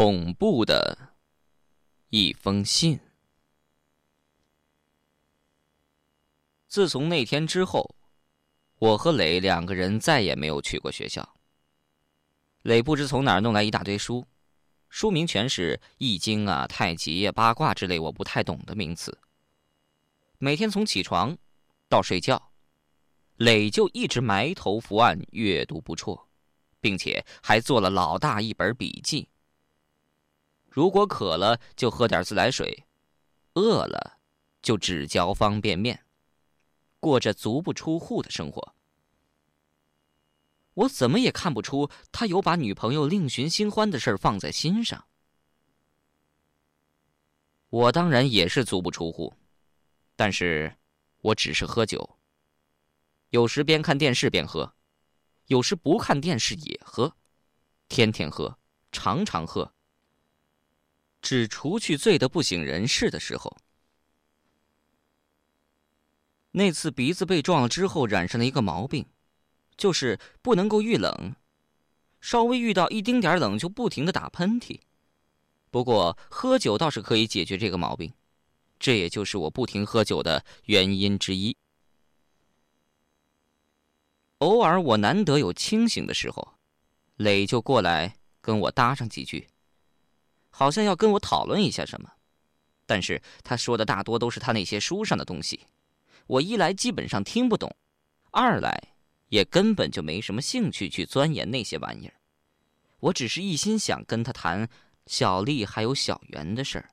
恐怖的一封信。自从那天之后，我和磊两个人再也没有去过学校。磊不知从哪儿弄来一大堆书，书名全是《易经》啊、太极、八卦之类我不太懂的名词。每天从起床到睡觉，磊就一直埋头伏案阅读不辍，并且还做了老大一本笔记。如果渴了就喝点自来水，饿了就只嚼方便面，过着足不出户的生活。我怎么也看不出他有把女朋友另寻新欢的事放在心上。我当然也是足不出户，但是我只是喝酒。有时边看电视边喝，有时不看电视也喝，天天喝，常常喝。只除去醉得不省人事的时候。那次鼻子被撞了之后，染上了一个毛病，就是不能够遇冷，稍微遇到一丁点冷就不停的打喷嚏。不过喝酒倒是可以解决这个毛病，这也就是我不停喝酒的原因之一。偶尔我难得有清醒的时候，磊就过来跟我搭上几句。好像要跟我讨论一下什么，但是他说的大多都是他那些书上的东西，我一来基本上听不懂，二来也根本就没什么兴趣去钻研那些玩意儿。我只是一心想跟他谈小丽还有小袁的事儿。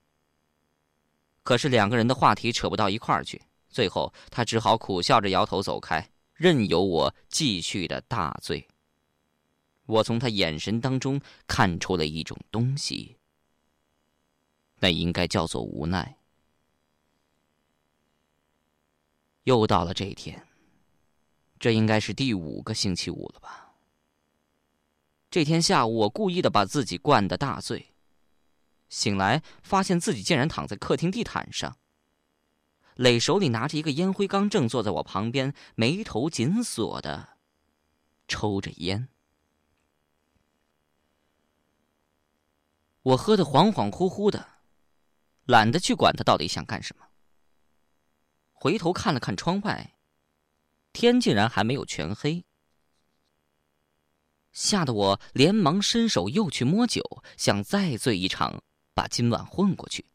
可是两个人的话题扯不到一块儿去，最后他只好苦笑着摇头走开，任由我继续的大醉。我从他眼神当中看出了一种东西。那应该叫做无奈。又到了这一天，这应该是第五个星期五了吧？这天下午，我故意的把自己灌得大醉，醒来发现自己竟然躺在客厅地毯上。磊手里拿着一个烟灰缸，正坐在我旁边，眉头紧锁的抽着烟。我喝得恍恍惚惚的。懒得去管他到底想干什么。回头看了看窗外，天竟然还没有全黑，吓得我连忙伸手又去摸酒，想再醉一场，把今晚混过去。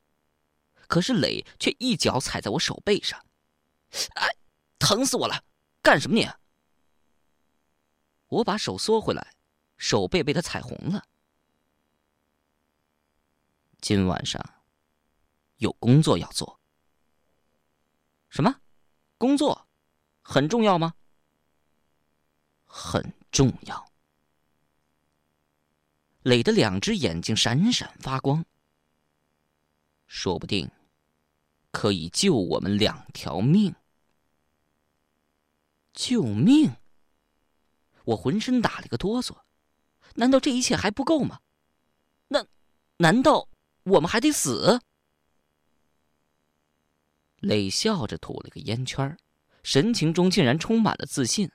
可是磊却一脚踩在我手背上，哎，疼死我了！干什么你？我把手缩回来，手背被他踩红了。今晚上。有工作要做。什么？工作很重要吗？很重要。磊的两只眼睛闪闪发光，说不定可以救我们两条命。救命！我浑身打了个哆嗦。难道这一切还不够吗？那难道我们还得死？磊笑着吐了个烟圈神情中竟然充满了自信。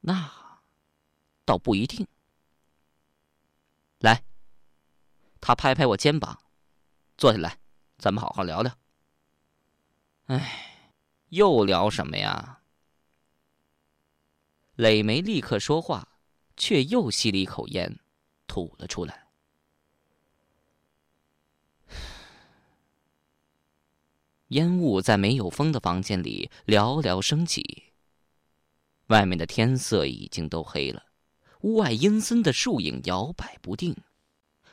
那倒不一定。来，他拍拍我肩膀，坐下来，咱们好好聊聊。哎，又聊什么呀？磊没立刻说话，却又吸了一口烟，吐了出来。烟雾在没有风的房间里寥寥升起。外面的天色已经都黑了，屋外阴森的树影摇摆不定。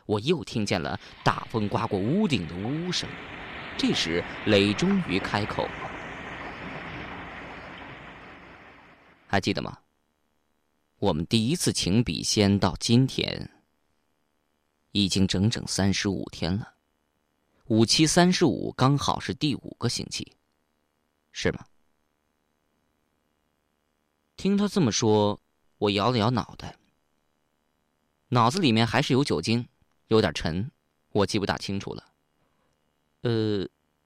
我又听见了大风刮过屋顶的呜呜声。这时，磊终于开口：“还记得吗？我们第一次请笔仙到今天，已经整整三十五天了。”五七三十五，刚好是第五个星期，是吗？听他这么说，我摇了摇脑袋，脑子里面还是有酒精，有点沉，我记不大清楚了。呃，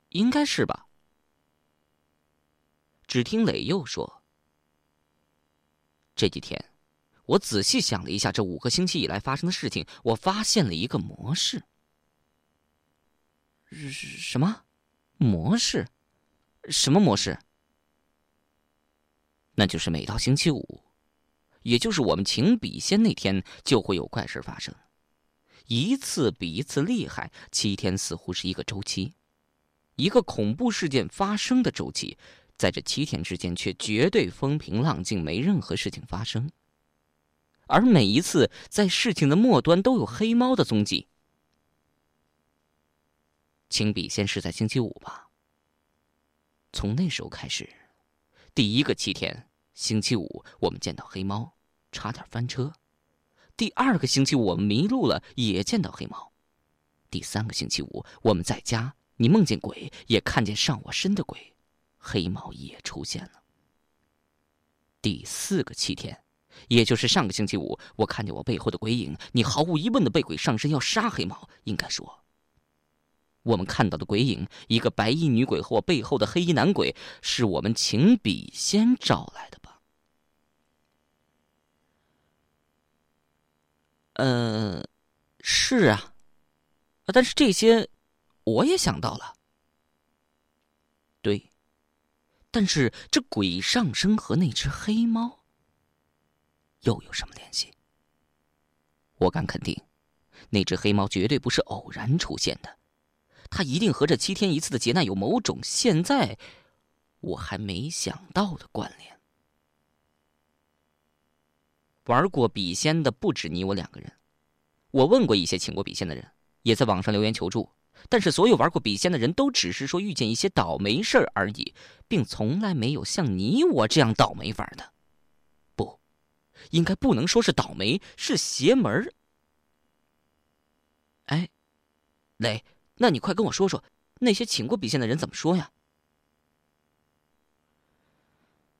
应该是吧。只听磊又说：“这几天，我仔细想了一下这五个星期以来发生的事情，我发现了一个模式。什么模式？什么模式？那就是每到星期五，也就是我们请笔仙那天，就会有怪事发生，一次比一次厉害。七天似乎是一个周期，一个恐怖事件发生的周期，在这七天之间却绝对风平浪静，没任何事情发生。而每一次在事情的末端都有黑猫的踪迹。请笔仙是在星期五吧？从那时候开始，第一个七天，星期五我们见到黑猫，差点翻车；第二个星期五我们迷路了，也见到黑猫；第三个星期五我们在家，你梦见鬼，也看见上我身的鬼，黑猫也出现了。第四个七天。也就是上个星期五，我看见我背后的鬼影，你毫无疑问的被鬼上身要杀黑猫。应该说，我们看到的鬼影，一个白衣女鬼和我背后的黑衣男鬼，是我们请笔仙找来的吧？呃，是啊，但是这些我也想到了。对，但是这鬼上身和那只黑猫。又有什么联系？我敢肯定，那只黑猫绝对不是偶然出现的，他一定和这七天一次的劫难有某种现在我还没想到的关联。玩过笔仙的不止你我两个人，我问过一些请过笔仙的人，也在网上留言求助，但是所有玩过笔仙的人都只是说遇见一些倒霉事儿而已，并从来没有像你我这样倒霉法的。不应该不能说是倒霉，是邪门儿。哎，磊，那你快跟我说说，那些请过笔仙的人怎么说呀？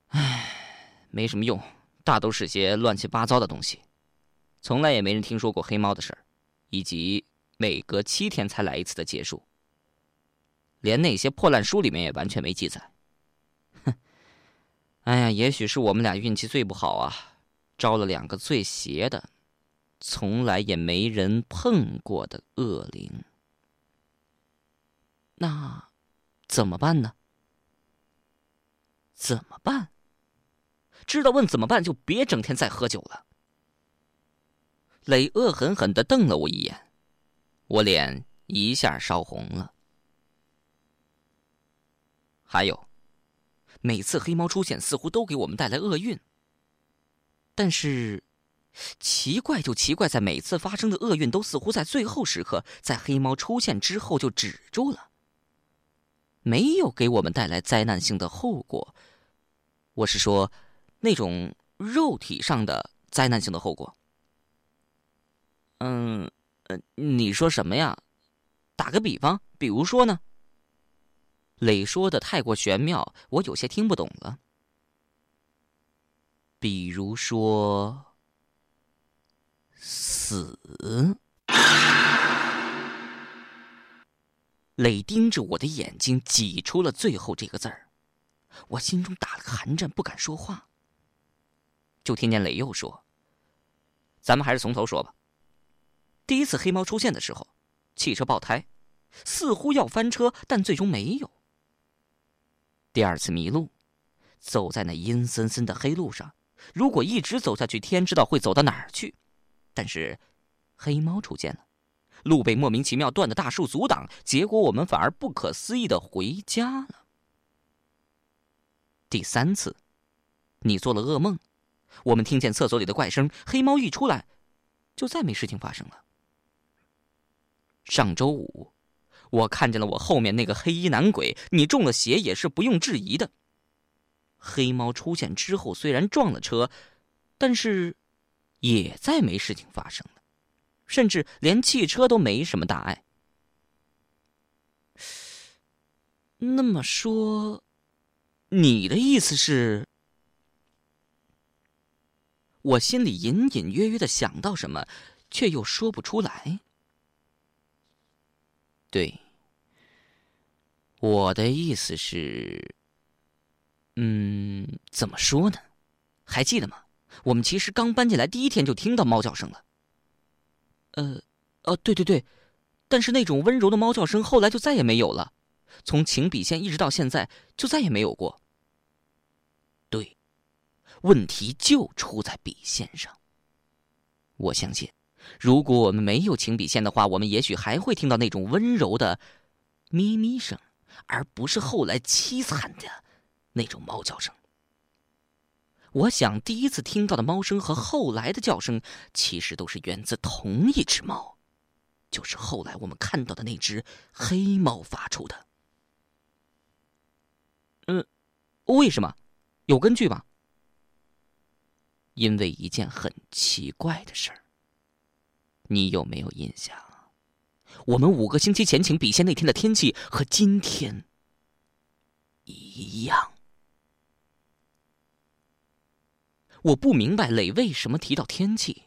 唉，没什么用，大都是些乱七八糟的东西，从来也没人听说过黑猫的事儿，以及每隔七天才来一次的结束，连那些破烂书里面也完全没记载。哼，哎呀，也许是我们俩运气最不好啊。招了两个最邪的，从来也没人碰过的恶灵，那怎么办呢？怎么办？知道问怎么办，就别整天再喝酒了。磊恶狠狠的瞪了我一眼，我脸一下烧红了。还有，每次黑猫出现，似乎都给我们带来厄运。但是，奇怪就奇怪在每次发生的厄运都似乎在最后时刻，在黑猫出现之后就止住了，没有给我们带来灾难性的后果。我是说，那种肉体上的灾难性的后果。嗯，呃，你说什么呀？打个比方，比如说呢？磊说的太过玄妙，我有些听不懂了。比如说，死。磊盯着我的眼睛，挤出了最后这个字儿。我心中打了个寒战，不敢说话。就听见磊又说：“咱们还是从头说吧。第一次黑猫出现的时候，汽车爆胎，似乎要翻车，但最终没有。第二次迷路，走在那阴森森的黑路上。”如果一直走下去，天知道会走到哪儿去。但是，黑猫出现了，路被莫名其妙断的大树阻挡，结果我们反而不可思议的回家了。第三次，你做了噩梦，我们听见厕所里的怪声，黑猫一出来，就再没事情发生了。上周五，我看见了我后面那个黑衣男鬼，你中了邪也是不用质疑的。黑猫出现之后，虽然撞了车，但是也再没事情发生，甚至连汽车都没什么大碍。那么说，你的意思是？我心里隐隐约约的想到什么，却又说不出来。对，我的意思是。嗯，怎么说呢？还记得吗？我们其实刚搬进来第一天就听到猫叫声了。呃，哦，对对对，但是那种温柔的猫叫声后来就再也没有了，从情笔线一直到现在就再也没有过。对，问题就出在笔线上。我相信，如果我们没有情笔线的话，我们也许还会听到那种温柔的咪咪声，而不是后来凄惨的那种猫叫声。我想，第一次听到的猫声和后来的叫声，其实都是源自同一只猫，就是后来我们看到的那只黑猫发出的。嗯，为什么？有根据吗？因为一件很奇怪的事儿。你有没有印象？我们五个星期前请笔仙那天的天气和今天一样。我不明白磊为什么提到天气。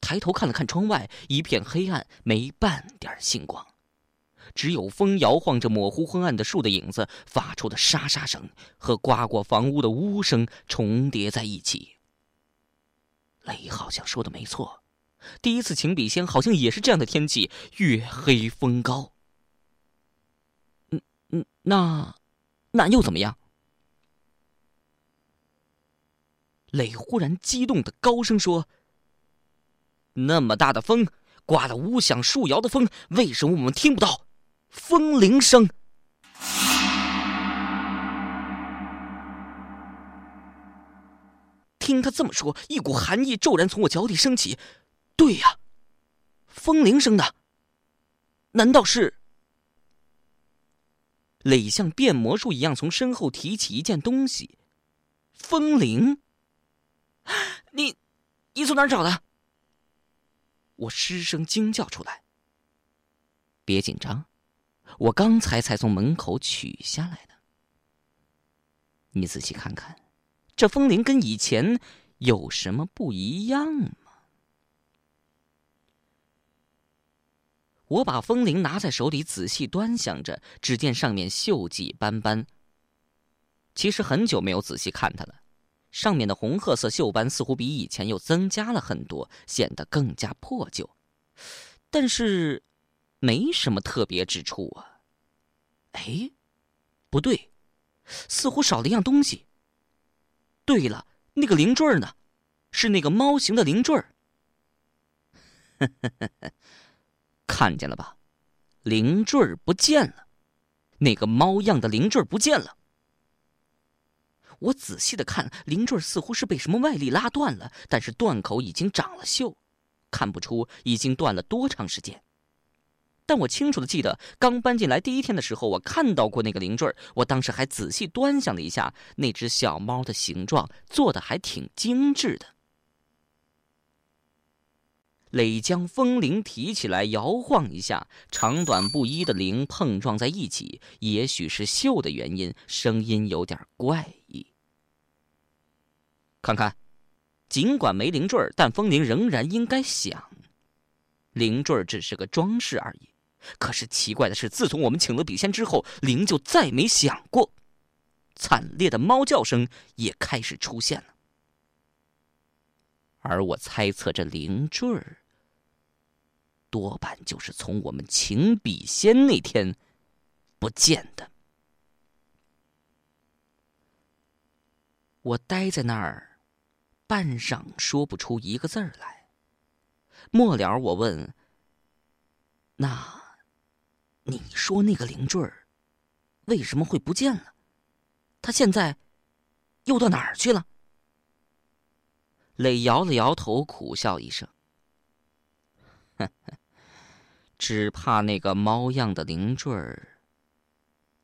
抬头看了看窗外，一片黑暗，没半点星光，只有风摇晃着模糊昏暗的树的影子发出的沙沙声和刮过房屋的呜声重叠在一起。雷好像说的没错，第一次请笔仙好像也是这样的天气，月黑风高。嗯嗯，那那又怎么样？磊忽然激动的高声说：“那么大的风，刮得屋响树摇的风，为什么我们听不到风铃声？”听他这么说，一股寒意骤然从我脚底升起。对呀，风铃声呢？难道是？磊像变魔术一样从身后提起一件东西，风铃。你，你从哪儿找的？我失声惊叫出来。别紧张，我刚才才从门口取下来的。你仔细看看，这风铃跟以前有什么不一样吗？我把风铃拿在手里，仔细端详着，只见上面锈迹斑斑。其实很久没有仔细看它了。上面的红褐色锈斑似乎比以前又增加了很多，显得更加破旧，但是没什么特别之处啊。哎，不对，似乎少了一样东西。对了，那个铃坠呢？是那个猫形的铃坠。看见了吧？铃坠不见了，那个猫样的铃坠不见了。我仔细的看，铃坠似乎是被什么外力拉断了，但是断口已经长了锈，看不出已经断了多长时间。但我清楚的记得，刚搬进来第一天的时候，我看到过那个铃坠，我当时还仔细端详了一下那只小猫的形状，做的还挺精致的。磊将风铃提起来摇晃一下，长短不一的铃碰撞在一起，也许是锈的原因，声音有点怪异。看看，尽管没铃坠但风铃仍然应该响。铃坠只是个装饰而已。可是奇怪的是，自从我们请了笔仙之后，铃就再没响过，惨烈的猫叫声也开始出现了。而我猜测，这铃坠儿。多半就是从我们请笔仙那天不见的。我呆在那儿，半晌说不出一个字儿来。末了，我问：“那，你说那个灵坠儿为什么会不见了？他现在又到哪儿去了？”磊摇了摇头，苦笑一声：“呵呵。”只怕那个猫样的灵坠儿，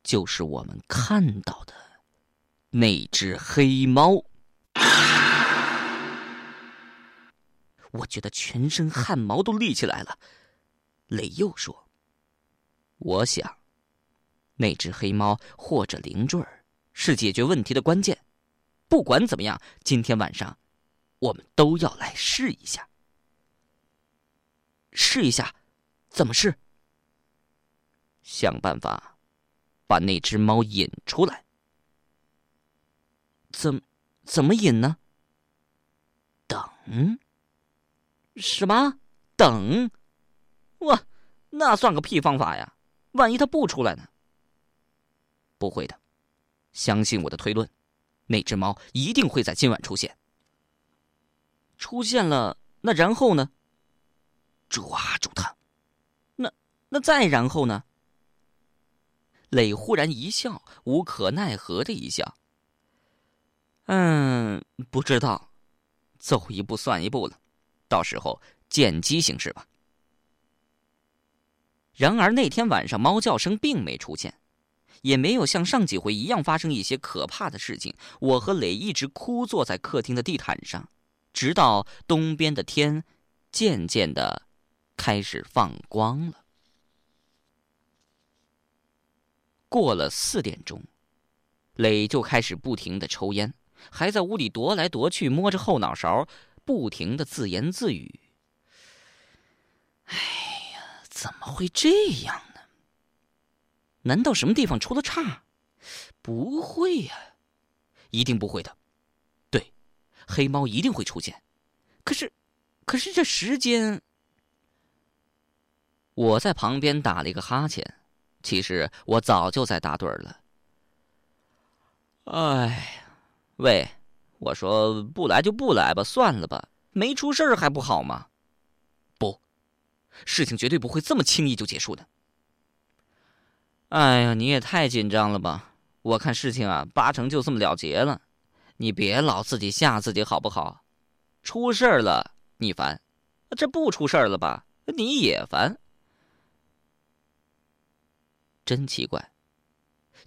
就是我们看到的那只黑猫。我觉得全身汗毛都立起来了。磊又说：“我想，那只黑猫或者灵坠儿是解决问题的关键。不管怎么样，今天晚上我们都要来试一下，试一下。”怎么试？想办法把那只猫引出来。怎怎么引呢？等？什么？等？哇，那算个屁方法呀！万一他不出来呢？不会的，相信我的推论，那只猫一定会在今晚出现。出现了，那然后呢？抓住它。那再然后呢？磊忽然一笑，无可奈何的一笑。嗯，不知道，走一步算一步了，到时候见机行事吧。然而那天晚上，猫叫声并没出现，也没有像上几回一样发生一些可怕的事情。我和磊一直枯坐在客厅的地毯上，直到东边的天渐渐的开始放光了。过了四点钟，磊就开始不停的抽烟，还在屋里踱来踱去，摸着后脑勺，不停的自言自语：“哎呀，怎么会这样呢？难道什么地方出了岔？不会呀，一定不会的。对，黑猫一定会出现。可是，可是这时间……我在旁边打了一个哈欠。”其实我早就在打盹了。哎，喂，我说不来就不来吧，算了吧，没出事还不好吗？不，事情绝对不会这么轻易就结束的。哎呀，你也太紧张了吧！我看事情啊，八成就这么了结了。你别老自己吓自己好不好？出事了你烦，这不出事了吧，你也烦。真奇怪，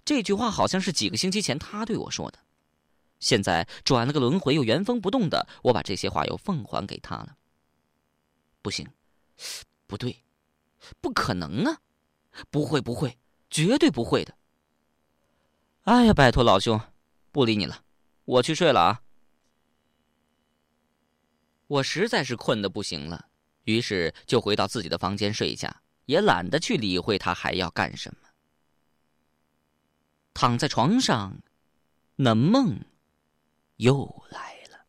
这句话好像是几个星期前他对我说的，现在转了个轮回又原封不动的，我把这些话又奉还给他了。不行，不对，不可能啊！不会，不会，绝对不会的。哎呀，拜托老兄，不理你了，我去睡了啊。我实在是困得不行了，于是就回到自己的房间睡下，也懒得去理会他还要干什么。躺在床上，那梦又来了。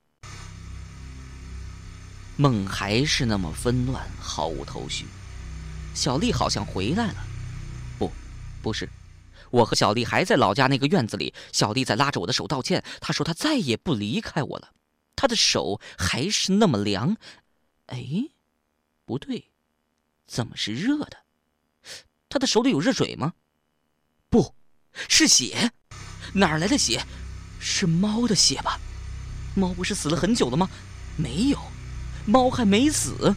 梦还是那么纷乱，毫无头绪。小丽好像回来了，不，不是，我和小丽还在老家那个院子里。小丽在拉着我的手道歉，她说她再也不离开我了。她的手还是那么凉。哎，不对，怎么是热的？她的手里有热水吗？是血，哪儿来的血？是猫的血吧？猫不是死了很久了吗？没有，猫还没死。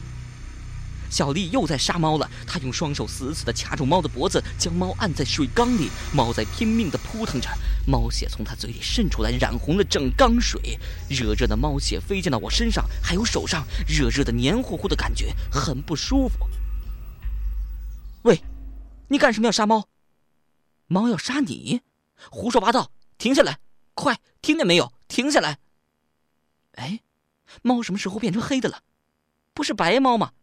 小丽又在杀猫了，她用双手死死的卡住猫的脖子，将猫按在水缸里。猫在拼命的扑腾着，猫血从它嘴里渗出来，染红了整缸水。热热的猫血飞溅到我身上，还有手上，热热的、黏糊糊的感觉很不舒服。喂，你干什么要杀猫？猫要杀你？胡说八道！停下来，快，听见没有？停下来！哎，猫什么时候变成黑的了？不是白猫吗？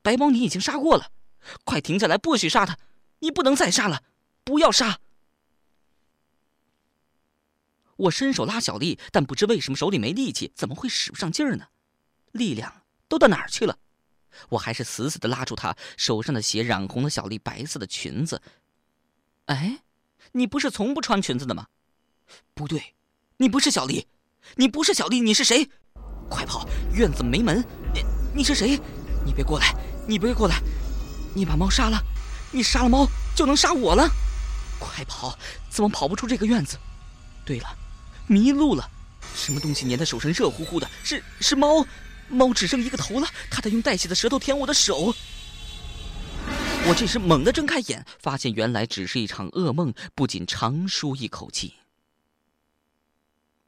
白猫你已经杀过了，快停下来，不许杀它！你不能再杀了，不要杀！我伸手拉小丽，但不知为什么手里没力气，怎么会使不上劲儿呢？力量都到哪儿去了？我还是死死的拉住她，手上的血染红了小丽白色的裙子。哎，你不是从不穿裙子的吗？不对，你不是小丽，你不是小丽，你是谁？快跑！院子没门。你你是谁？你别过来！你别过来！你把猫杀了，你杀了猫就能杀我了。快跑！怎么跑不出这个院子？对了，迷路了。什么东西粘在手上热乎乎的？是是猫，猫只剩一个头了，它在用带血的舌头舔我的手。我这时猛地睁开眼，发现原来只是一场噩梦，不禁长舒一口气。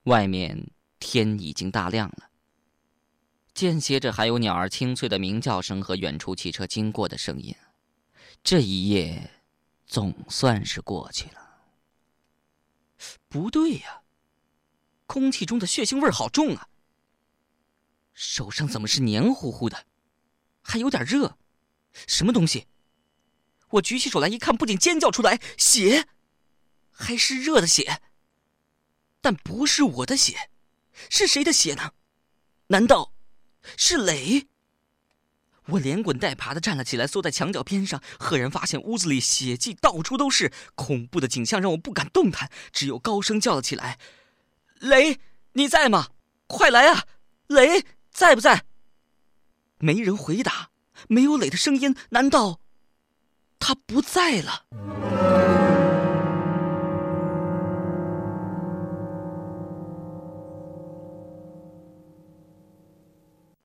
外面天已经大亮了，间歇着还有鸟儿清脆的鸣叫声和远处汽车经过的声音。这一夜总算是过去了。不对呀，空气中的血腥味好重啊！手上怎么是黏糊糊的，还有点热？什么东西？我举起手来一看，不仅尖叫出来，血，还是热的血。但不是我的血，是谁的血呢？难道是磊！我连滚带爬的站了起来，缩在墙角边上，赫然发现屋子里血迹到处都是，恐怖的景象让我不敢动弹，只有高声叫了起来：“雷，你在吗？快来啊！雷在不在？”没人回答，没有磊的声音，难道他不在了？